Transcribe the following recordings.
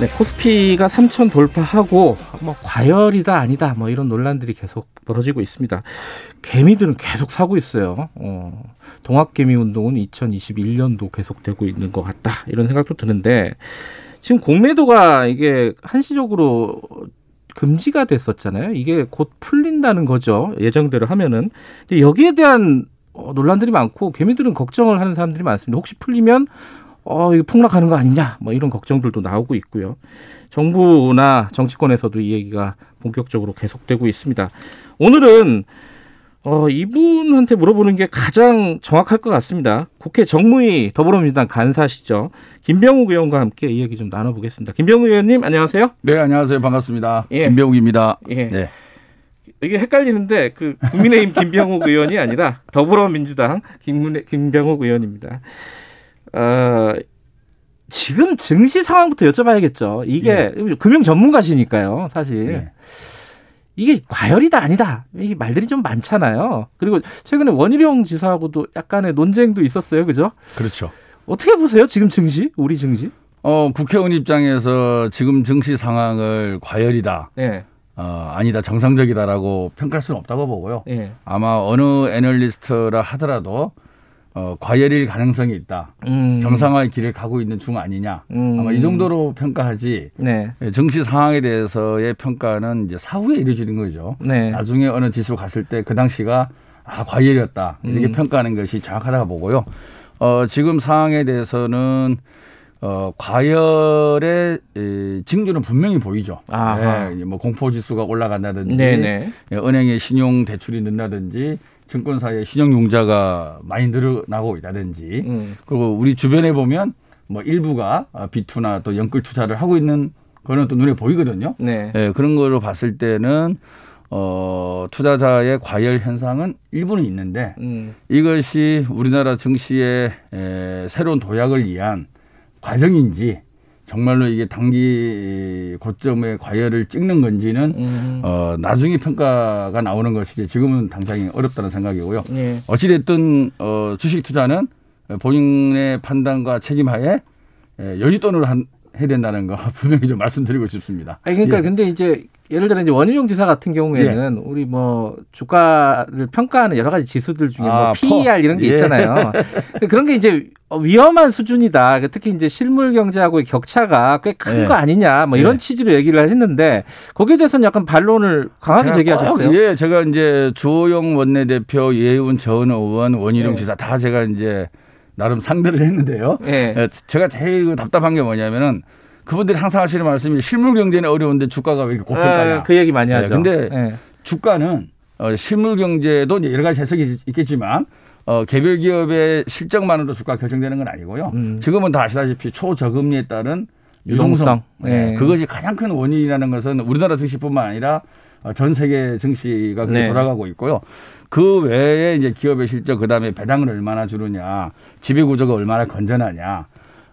네, 코스피가 3천 돌파하고 뭐 과열이다 아니다 뭐 이런 논란들이 계속 벌어지고 있습니다. 개미들은 계속 사고 있어요. 어, 동학개미 운동은 2021년도 계속되고 있는 것 같다 이런 생각도 드는데 지금 공매도가 이게 한시적으로 금지가 됐었잖아요. 이게 곧 풀린다는 거죠. 예정대로 하면은. 여기에 대한 어, 논란들이 많고 개미들은 걱정을 하는 사람들이 많습니다. 혹시 풀리면 어, 이거 폭락하는 거 아니냐, 뭐 이런 걱정들도 나오고 있고요. 정부나 정치권에서도 이 얘기가 본격적으로 계속되고 있습니다. 오늘은 어, 이분한테 물어보는 게 가장 정확할 것 같습니다. 국회 정무위 더불어민주당 간사시죠. 김병욱 의원과 함께 이 얘기 좀 나눠보겠습니다. 김병욱 의원님, 안녕하세요. 네, 안녕하세요. 반갑습니다. 예. 김병욱입니다. 예. 네. 이게 헷갈리는데 그 국민의힘 김병욱 의원이 아니라 더불어민주당 김문혜, 김병욱 의원입니다. 어, 지금 증시 상황부터 여쭤봐야겠죠. 이게 금융 전문가시니까요, 사실. 네. 이게 과열이다 아니다 이게 말들이 좀 많잖아요. 그리고 최근에 원희룡 지사하고도 약간의 논쟁도 있었어요, 그죠? 그렇죠. 어떻게 보세요, 지금 증시, 우리 증시? 어, 국회의원 입장에서 지금 증시 상황을 과열이다, 예, 어, 아니다, 정상적이다라고 평가할 수는 없다고 보고요. 예, 아마 어느 애널리스트라 하더라도 어, 과열일 가능성이 있다. 음, 정상화의 길을 가고 있는 중 아니냐. 음. 아마 이 정도로 평가하지. 네, 증시 상황에 대해서의 평가는 이제 사후에 이루어지는 거죠. 네, 나중에 어느 지수 갔을 때 그 당시가 아 과열이었다 이렇게 음. 평가하는 것이 정확하다고 보고요. 어 지금 상황에 대해서는 어 과열의 에, 징조는 분명히 보이죠. 아하. 예, 뭐 공포 지수가 올라간다든지, 네, 네, 예, 은행의 신용 대출이 는다든지, 증권사의 신용 융자가 많이 늘어나고 있다든지, 음, 그리고 우리 주변에 보면 뭐 일부가 비투나 또 연끌 투자를 하고 있는 거는 또 눈에 보이거든요. 네, 예, 그런 걸로 봤을 때는 어, 투자자의 과열 현상은 일부는 있는데 음, 이것이 우리나라 증시의 에, 새로운 도약을 위한 과정인지 정말로 이게 단기 고점의 과열을 찍는 건지는 음, 어, 나중에 평가가 나오는 것이지 지금은 당장이 어렵다는 생각이고요. 예, 어찌됐든 어, 주식 투자는 본인의 판단과 책임하에 에, 여윳돈으로 한, 해야 된다는 거 분명히 좀 말씀드리고 싶습니다. 아니 그러니까 예. 근데 이제 예를 들어 이제 원희룡 지사 같은 경우에는 우리 뭐 주가를 평가하는 여러 가지 지수들 중에 뭐 아, PER 이런 게 예. 있잖아요. 근데 그런 게 이제 위험한 수준이다. 특히 이제 실물 경제하고의 격차가 꽤큰 예. 거 아니냐. 뭐 이런 예. 취지로 얘기를 했는데 거기에 대해서는 약간 반론을 강하게 제기하셨어요. 꼭, 예, 제가 이제 주호영 원내대표, 예훈 전 의원, 원희룡 예. 지사 다 제가 이제 나름 상대를 했는데요. 예. 예, 제가 제일 답답한 게 뭐냐면은 그분들이 항상 하시는 말씀이 실물 경제는 어려운데 주가가 왜 이렇게 고평가냐. 아, 그 얘기 많이 하죠. 예, 근데 예. 주가는 어, 실물 경제도 여러 가지 해석이 있겠지만 어, 개별 기업의 실적만으로 주가 결정되는 건 아니고요. 음. 지금은 다 아시다시피 초저금리에 따른 유동성. 예. 네, 그것이 가장 큰 원인이라는 것은 우리나라 증시뿐만 아니라 어, 전 세계 증시가 그렇게 네. 돌아가고 있고요. 그 외에 이제 기업의 실적, 그 다음에 배당을 얼마나 주느냐, 지배 구조가 얼마나 건전하냐,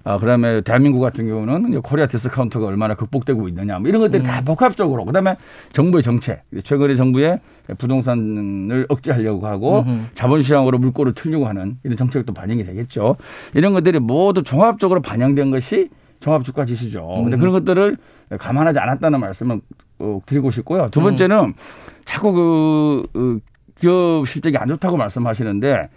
아, 그다음에 대한민국 같은 경우는 Korea discount가 얼마나 극복되고 있느냐, 뭐 이런 것들이 음. 다 복합적으로, 그다음에 정부의 정책, 최근에 정부의 부동산을 억제하려고 하고 음흠. 자본시장으로 물꼬를 틀려고 하는 이런 정책도 반영이 되겠죠. 이런 것들이 모두 종합적으로 반영된 것이 종합주가 지수죠. 근데 음. 그런 것들을 감안하지 않았다는 말씀을 어, 드리고 싶고요. 음. 두 번째는 자꾸 그 어, 기업 실적이 안 좋다고 말씀하시는데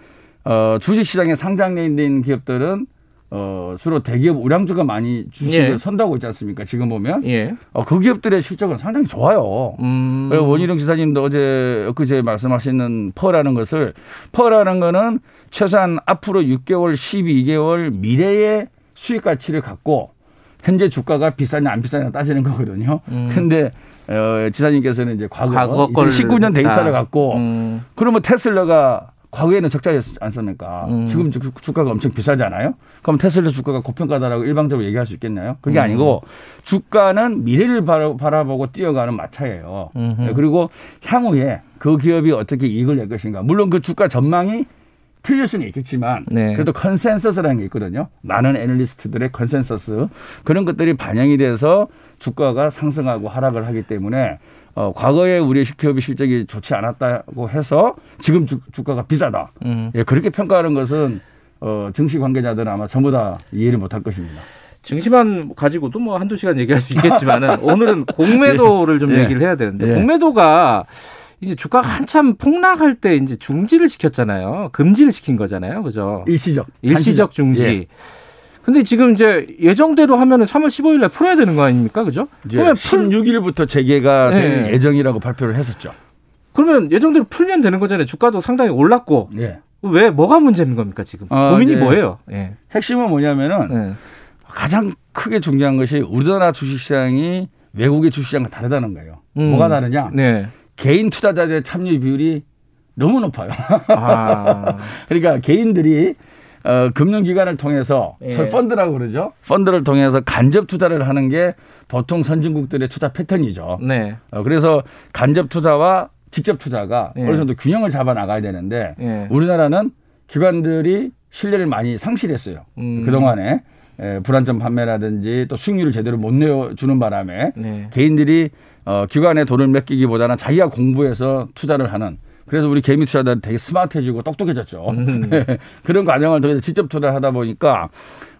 어, 주식시장에 상장돼 있는 기업들은 어, 주로 대기업 우량주가 많이 주식을 예. 선다고 있지 않습니까? 지금 보면 예. 어, 그 기업들의 실적은 상당히 좋아요. 음. 그리고 원희룡 지사님도 어제 엊그제 말씀하시는 퍼라는 것을 퍼라는 거는 최소한 앞으로 6개월, 12개월 미래의 수익 가치를 갖고 현재 주가가 비싸냐 안 비싸냐 따지는 거거든요. 음. 근데 어, 지사님께서는 이제 과거, 과거 걸 2019년 데이터를 다. 갖고 음. 그러면 테슬라가 과거에는 적자였지 않습니까? 음. 지금 주- 주가가 엄청 비싸잖아요. 그럼 테슬라 주가가 고평가다라고 일방적으로 얘기할 수 있겠나요? 그게 음. 아니고 주가는 미래를 바라- 바라보고 뛰어가는 마차예요. 네, 그리고 향후에 그 기업이 어떻게 이익을 낼 것인가. 물론 그 주가 전망이 틀릴 수는 있겠지만 네. 그래도 컨센서스라는 게 있거든요. 많은 애널리스트들의 컨센서스 그런 것들이 반영이 돼서 주가가 상승하고 하락을 하기 때문에 어, 과거에 우리의 기업의 실적이 좋지 않았다고 해서 지금 주, 주가가 비싸다. 음. 예, 그렇게 평가하는 것은 어, 증시 관계자들은 아마 전부 다 이해를 못할 것입니다. 증시만 가지고도 뭐 한두 시간 얘기할 수 있겠지만은 오늘은 공매도를 좀 예. 얘기를 해야 되는데 예. 공매도가 이제 주가가 한참 폭락할 때 이제 중지를 시켰잖아요. 금지를 시킨 거잖아요. 그죠? 일시적. 일시적. 중지. 예. 근데 지금 이제 예정대로 하면은 3월 15일 날 풀어야 되는 거 아닙니까? 그죠? 그러면 풀 16일부터 재개가 될 예. 예정이라고 발표를 했었죠. 그러면 예정대로 풀면 되는 거잖아요. 주가도 상당히 올랐고. 예. 왜 뭐가 문제인 겁니까, 지금? 어, 고민이 이제 뭐예요? 예. 핵심은 뭐냐면은 예. 가장 크게 중요한 것이 우리나라 주식시장이 외국의 주식시장과 다르다는 거예요. 음. 뭐가 다르냐? 네. 개인 투자자들의 참여 비율이 너무 높아요. 아. 그러니까 개인들이 어, 금융기관을 통해서 예. 펀드라고 그러죠. 펀드를 통해서 간접 투자를 하는 게 보통 선진국들의 투자 패턴이죠. 네. 어, 그래서 간접 투자와 직접 투자가 예. 어느 정도 균형을 잡아 나가야 되는데 예. 우리나라는 기관들이 신뢰를 많이 상실했어요. 음. 그동안에 에, 불안전 판매라든지 또 수익률을 제대로 못 내주는 바람에 네. 개인들이 어, 기관에 돈을 맡기기보다는 자기가 공부해서 투자를 하는 그래서 우리 개미 투자자들 되게 스마트해지고 똑똑해졌죠. 음. 그런 과정을 통해서 직접 투자를 하다 보니까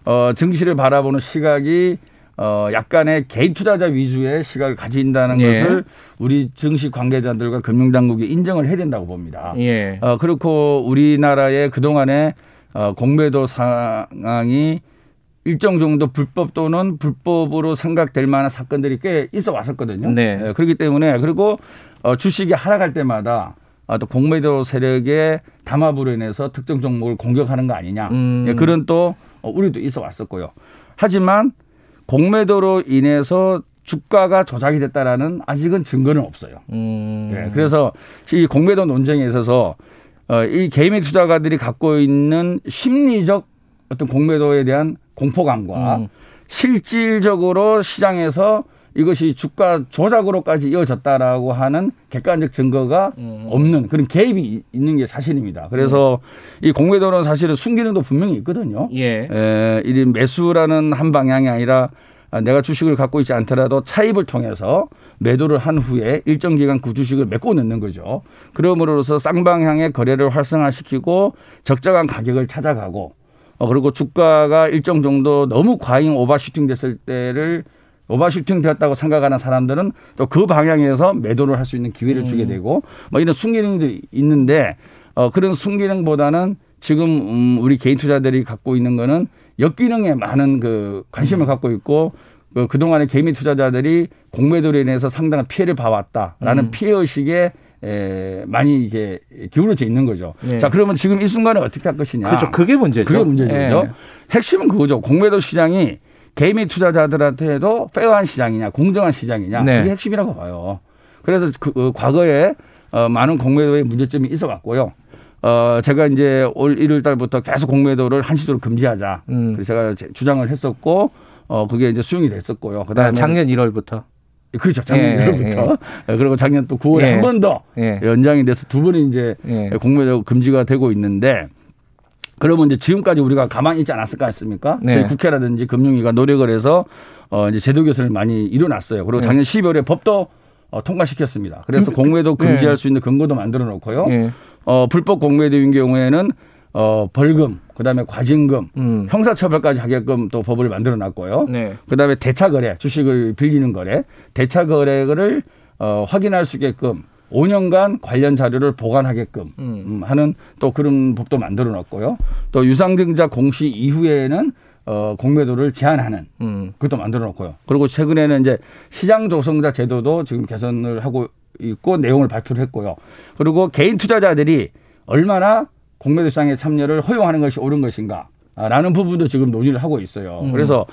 어, 증시를 바라보는 시각이 어, 약간의 개인 투자자 위주의 시각을 가진다는 예. 것을 우리 증시 관계자들과 금융당국이 인정을 해야 된다고 봅니다. 예. 어, 그렇고 우리나라의 그동안의 어, 공매도 상황이 일정 정도 불법 또는 불법으로 생각될 만한 사건들이 꽤 있어 왔었거든요. 네. 예, 그렇기 때문에 그리고 어, 주식이 하락할 때마다 어, 또 공매도 세력의 담합으로 인해서 특정 종목을 공격하는 거 아니냐. 음. 예, 그런 또 어, 우리도 있어 왔었고요. 하지만 공매도로 인해서 주가가 조작이 됐다라는 아직은 증거는 없어요. 음. 예, 그래서 이 공매도 논쟁에 있어서 어, 이 개미 투자가들이 갖고 있는 심리적 어떤 공매도에 대한 공포감과 음. 실질적으로 시장에서 이것이 주가 조작으로까지 이어졌다라고 하는 객관적 증거가 음. 없는 그런 개입이 있는 게 사실입니다. 그래서 이 공매도는 사실은 순기능도 분명히 있거든요. 예. 에, 이 매수라는 한 방향이 아니라 아, 내가 주식을 갖고 있지 않더라도 차입을 통해서 매도를 한 후에 일정 기간 그 주식을 메꿔 넣는 거죠. 그러므로써 쌍방향의 거래를 활성화시키고 적정한 가격을 찾아가고 어, 그리고 주가가 일정 정도 너무 과잉 오버슈팅 됐을 때를 오버슈팅 되었다고 생각하는 사람들은 또 그 방향에서 매도를 할 수 있는 기회를 주게 되고 뭐 이런 순기능도 있는데 어, 그런 순기능보다는 지금 음, 우리 개인 투자들이 갖고 있는 거는 역기능에 많은 그 관심을 갖고 있고 그 그동안의 개미 투자자들이 공매도로 인해서 상당한 피해를 봐왔다라는 음. 피해 의식에 에, 많이 이게 기울어져 있는 거죠. 예. 자, 그러면 지금 이 순간에 어떻게 할 것이냐? 그렇죠. 그게 문제죠. 그게 문제죠. 예. 핵심은 그거죠. 공매도 시장이 개미 투자자들한테도 페어한 시장이냐, 공정한 시장이냐, 네. 그게 핵심이라고 봐요. 그래서 그 어, 과거에 어, 많은 공매도의 문제점이 있어 왔고요. 어, 제가 이제 올 1월 달부터 계속 공매도를 한시적으로 금지하자. 음. 그래서 제가 제- 주장을 했었고, 어, 그게 이제 수용이 됐었고요. 그 아, 다음에. 작년 1월부터. 그렇죠. 작년 예, 1월부터. 그리고 작년 또 9월에 예. 한번더 예. 연장이 돼서 두 번이 이제 예. 공매도 금지가 되고 있는데 그러면 이제 지금까지 우리가 가만히 있지 않았을 거 아닙니까? 네. 저희 국회라든지 금융위가 노력을 해서 어 이제 제도 개선을 많이 이뤄놨어요. 그리고 네. 작년 12월에 법도 어, 통과시켰습니다. 그래서 그- 공매도 네. 금지할 수 있는 근거도 만들어 놓고요. 예. 어 불법 공매도인 경우에는 어 벌금, 그다음에 과징금, 음. 형사처벌까지 하게끔 또 법을 만들어 놨고요. 네. 그다음에 대차 거래, 주식을 빌리는 거래, 대차 거래를 어, 확인할 수 있게끔 5년간 관련 자료를 보관하게끔 음. 음, 하는 또 그런 법도 만들어 놨고요. 또 유상증자 공시 이후에는 어, 공매도를 제한하는 음. 그것도 만들어 놓고요. 그리고 최근에는 이제 시장 조성자 제도도 지금 개선을 하고 있고 내용을 발표를 했고요. 그리고 개인 투자자들이 얼마나 공매도 시장에 참여를 허용하는 것이 옳은 것인가. 라는 부분도 지금 논의를 하고 있어요. 음. 그래서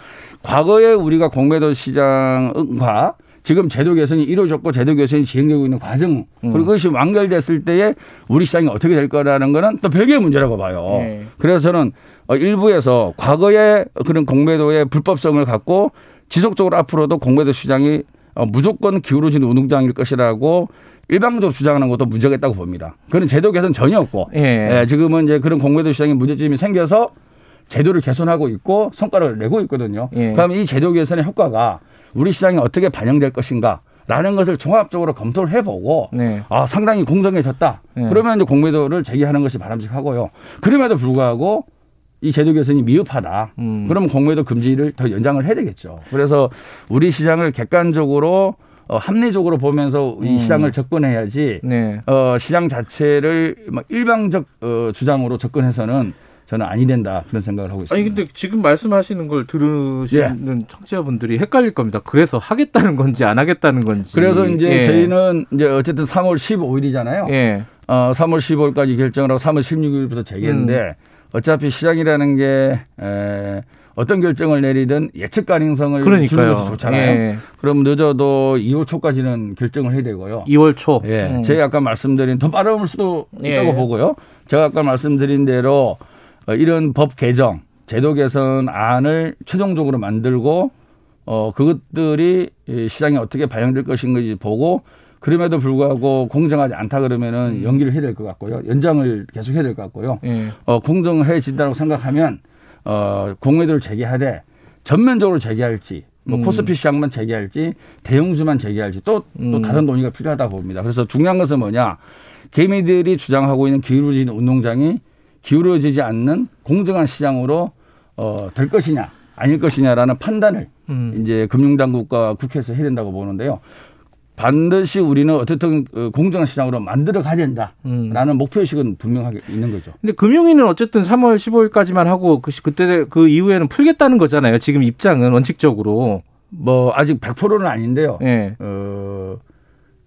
과거에 우리가 공매도 시장과 지금 제도 개선이 이루어졌고 제도 개선이 진행되고 있는 과정 음. 그리고 그것이 완결됐을 때에 우리 시장이 어떻게 될 거라는 거는 또 별개의 문제라고 봐요. 네. 그래서 저는 어, 일부에서 과거의 그런 공매도의 불법성을 갖고 지속적으로 앞으로도 공매도 시장이 어, 무조건 기울어진 운동장일 것이라고 일방적으로 주장하는 것도 문제가 있다고 봅니다. 그런 제도 개선 전혀 없고 예. 예, 지금은 이제 그런 공매도 시장에 문제점이 생겨서 제도를 개선하고 있고 성과를 내고 있거든요. 예. 그러면 이 제도 개선의 효과가 우리 시장에 어떻게 반영될 것인가? 라는 것을 종합적으로 검토를 해보고 네. 아 상당히 공정해졌다. 네. 그러면 이제 공매도를 제기하는 것이 바람직하고요. 그럼에도 불구하고 이 제도 개선이 미흡하다. 음. 그러면 공매도 금지를 더 연장을 해야 되겠죠. 그래서 우리 시장을 객관적으로 어, 합리적으로 보면서 이 음. 시장을 접근해야지 네. 어, 시장 자체를 막 일방적 어, 주장으로 접근해서는 저는 아니 된다 그런 생각을 하고 있습니다. 아니 근데 지금 말씀하시는 걸 들으시는 청취자분들이 헷갈릴 겁니다. 그래서 하겠다는 건지 안 하겠다는 건지. 그래서 이제 예. 저희는 이제 어쨌든 3월 15일이잖아요. 예. 어, 3월 15일까지 결정을 하고 3월 16일부터 재개했는데 음. 어차피 시장이라는 게 에, 어떤 결정을 내리든 예측 가능성을. 것이 좋잖아요. 예. 그럼 늦어도 2월 초까지는 결정을 해야 되고요. 2월 초. 예, 음. 제가 아까 말씀드린 더 빠를 수도 예. 있다고 보고요. 제가 아까 말씀드린 대로 어, 이런 법 개정, 제도 개선 안을 최종적으로 만들고 어 그것들이 이 시장에 어떻게 반영될 것인지 보고 그럼에도 불구하고 공정하지 않다 그러면은 연기를 해야 될 것 같고요. 연장을 계속 해야 될 것 같고요. 예. 어 공정해진다고 생각하면 어 공매도를 재개하되 전면적으로 재개할지 뭐 음. 코스피 시장만 재개할지 대형주만 재개할지 또또 음. 다른 논의가 필요하다 봅니다. 그래서 중요한 것은 뭐냐 개미들이 주장하고 있는 기울어진 운동장이 기울어지지 않는 공정한 시장으로 어, 될 것이냐 아닐 것이냐라는 판단을 음. 이제 금융당국과 국회에서 해야 된다고 보는데요. 반드시 우리는 어쨌든 어, 공정한 시장으로 만들어 가야 된다라는 음. 목표의식은 분명하게 있는 거죠. 근데 금융위는 어쨌든 3월 15일까지만 하고 그 시- 그때 그 이후에는 풀겠다는 거잖아요. 지금 입장은 원칙적으로. 뭐 아직 100%는 아닌데요. 예. 어,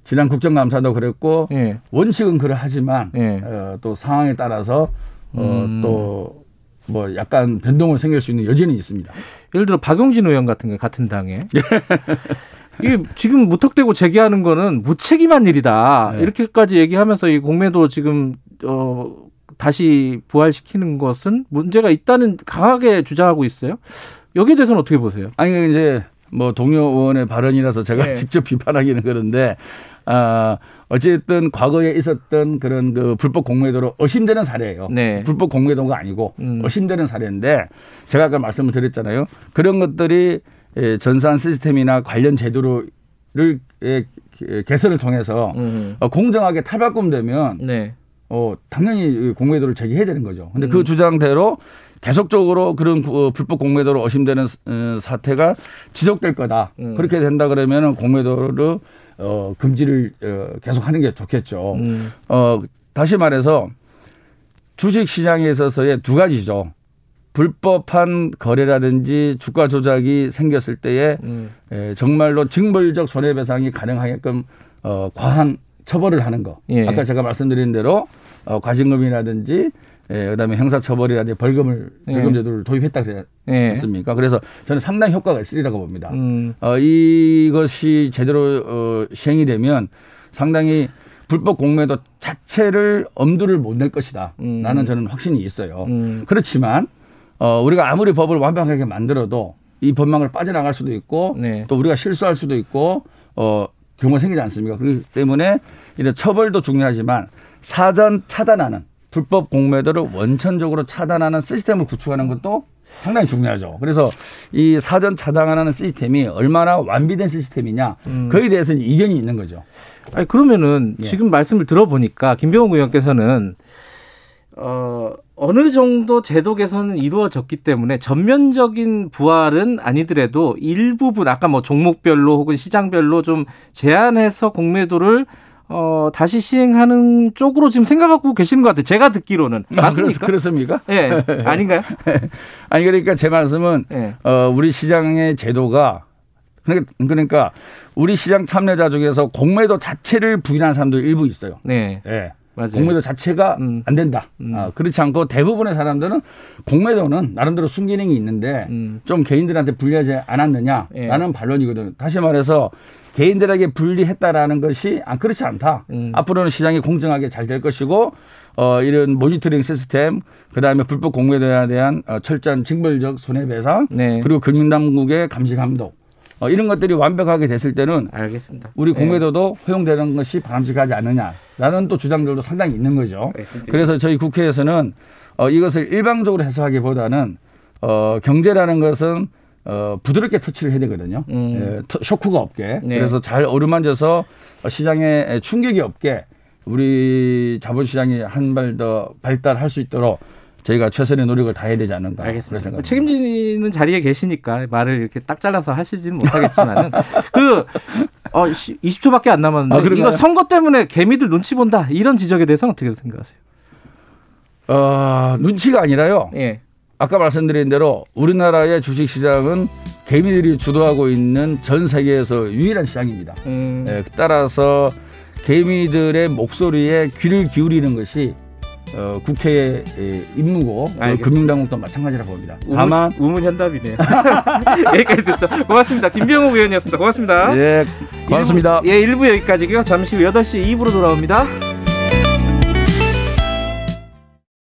지난 국정감사도 그랬고 예. 원칙은 그러하지만 예. 어, 또 상황에 따라서 어, 음. 또뭐 약간 변동을 생길 수 있는 여지는 있습니다. 예를 들어 박용진 의원 같은 게 같은 당에 이게 지금 무턱대고 제기하는 거는 무책임한 일이다 네. 이렇게까지 얘기하면서 이 공매도 지금 어 다시 부활시키는 것은 문제가 있다는 강하게 주장하고 있어요. 여기에 대해서는 어떻게 보세요? 아니 이제 뭐 동료 의원의 발언이라서 제가 네. 직접 비판하기는 그런데 아 어쨌든 과거에 있었던 그런 그 불법 공매도로 의심되는 사례예요. 네. 불법 공매도가 아니고 음. 의심되는 사례인데 제가 아까 말씀을 드렸잖아요. 그런 것들이 예, 전산 시스템이나 관련 제도를 예, 개선을 통해서 음. 어, 공정하게 탈바꿈되면 네. 어, 당연히 공매도를 제기해야 되는 거죠. 근데 음. 그 주장대로 계속적으로 그런 어, 불법 공매도로 의심되는 어, 사태가 지속될 거다. 음. 그렇게 된다 그러면은 공매도를 어, 금지를 어, 계속 하는 게 좋겠죠. 음. 어, 다시 말해서 주식 시장에 있어서의 두 가지죠. 불법한 거래라든지 주가 조작이 생겼을 때에 음. 에, 정말로 징벌적 손해배상이 가능하게끔 어, 과한 처벌을 하는 거. 예. 아까 제가 말씀드린 대로 어, 과징금이라든지 에, 그다음에 형사처벌이라든지 벌금을 예. 벌금 제도를 도입했다 그랬 예. 습니까 그래서 저는 상당히 효과가 있으리라고 봅니다. 음. 어, 이것이 제대로 어, 시행이 되면 상당히 불법 공매도 자체를 엄두를 못 낼 것이다. 음. 라는 저는 확신이 있어요. 음. 그렇지만 어, 우리가 아무리 법을 완벽하게 만들어도 이 법망을 빠져나갈 수도 있고 네. 또 우리가 실수할 수도 있고 어, 경우가 생기지 않습니까? 그렇기 때문에 이런 처벌도 중요하지만 사전 차단하는 불법 공매도를 원천적으로 차단하는 시스템을 구축하는 것도 상당히 중요하죠. 그래서 이 사전 차단하는 시스템이 얼마나 완비된 시스템이냐 음. 그에 대해서는 이견이 있는 거죠. 아니 그러면은 예. 지금 말씀을 들어보니까 김병훈 의원께서는 어 어느 정도 제도 개선은 이루어졌기 때문에 전면적인 부활은 아니더라도 일부분 아까 뭐 종목별로 혹은 시장별로 좀 제한해서 공매도를 어 다시 시행하는 쪽으로 지금 생각하고 계시는 것 같아요. 제가 듣기로는 아, 맞습니까? 그렇, 습니까 예, 아닌가요? 아니 그러니까 제 말씀은 예. 어, 우리 시장의 제도가 그러니까, 그러니까 우리 시장 참여자 중에서 공매도 자체를 부인하는 사람도 일부 있어요. 네, 예. 맞아요. 공매도 자체가 음. 안 된다. 음. 아, 그렇지 않고 대부분의 사람들은 공매도는 나름대로 순기능이 있는데 음. 좀 개인들한테 불리하지 않았느냐라는 예. 반론이거든요. 다시 말해서 개인들에게 불리했다라는 것이 아, 그렇지 않다. 음. 앞으로는 시장이 공정하게 잘 될 것이고 어, 이런 모니터링 시스템 그 다음에 불법 공매도에 대한 어, 철저한 징벌적 손해배상 네. 그리고 금융당국의 감시 감독 어, 이런 것들이 완벽하게 됐을 때는 알겠습니다. 우리 네. 공매도도 허용되는 것이 바람직하지 않느냐라는 또 주장들도 상당히 있는 거죠. 알겠습니다. 그래서 저희 국회에서는 어, 이것을 일방적으로 해석하기보다는 어, 경제라는 것은 어, 부드럽게 터치를 해야 되거든요. 음. 예, 터- 쇼크가 없게. 네. 그래서 잘 어루만져서 시장에 충격이 없게 우리 자본시장이 한 발 더 발달할 수 있도록 저희가 최선의 노력을 다해야 되지 않는가. 알겠습니다. 책임지는 자리에 계시니까 말을 이렇게 딱 잘라서 하시지는 못하겠지만은 그 어, 20초밖에 안 남았는데 아? 이거 선거 때문에 개미들 눈치 본다 이런 지적에 대해서는 어떻게 생각하세요? 어, 눈치가 아니라요. 예. 아까 말씀드린 대로 우리나라의 주식 시장은 개미들이 주도하고 있는 전 세계에서 유일한 시장입니다. 음, 예, 따라서 개미들의 목소리에 귀를 기울이는 것이 어, 국회의 예, 임무고. 금융당국도 마찬가지라고 봅니다. 우문, 다만 우문 현답이네요. 여기까지 듣죠. 고맙습니다. 김병욱 의원이었습니다. 고맙습니다. 예, 고맙습니다. 일부, 예, 1부 여기까지고요. 잠시 후 8시 2부로 돌아옵니다.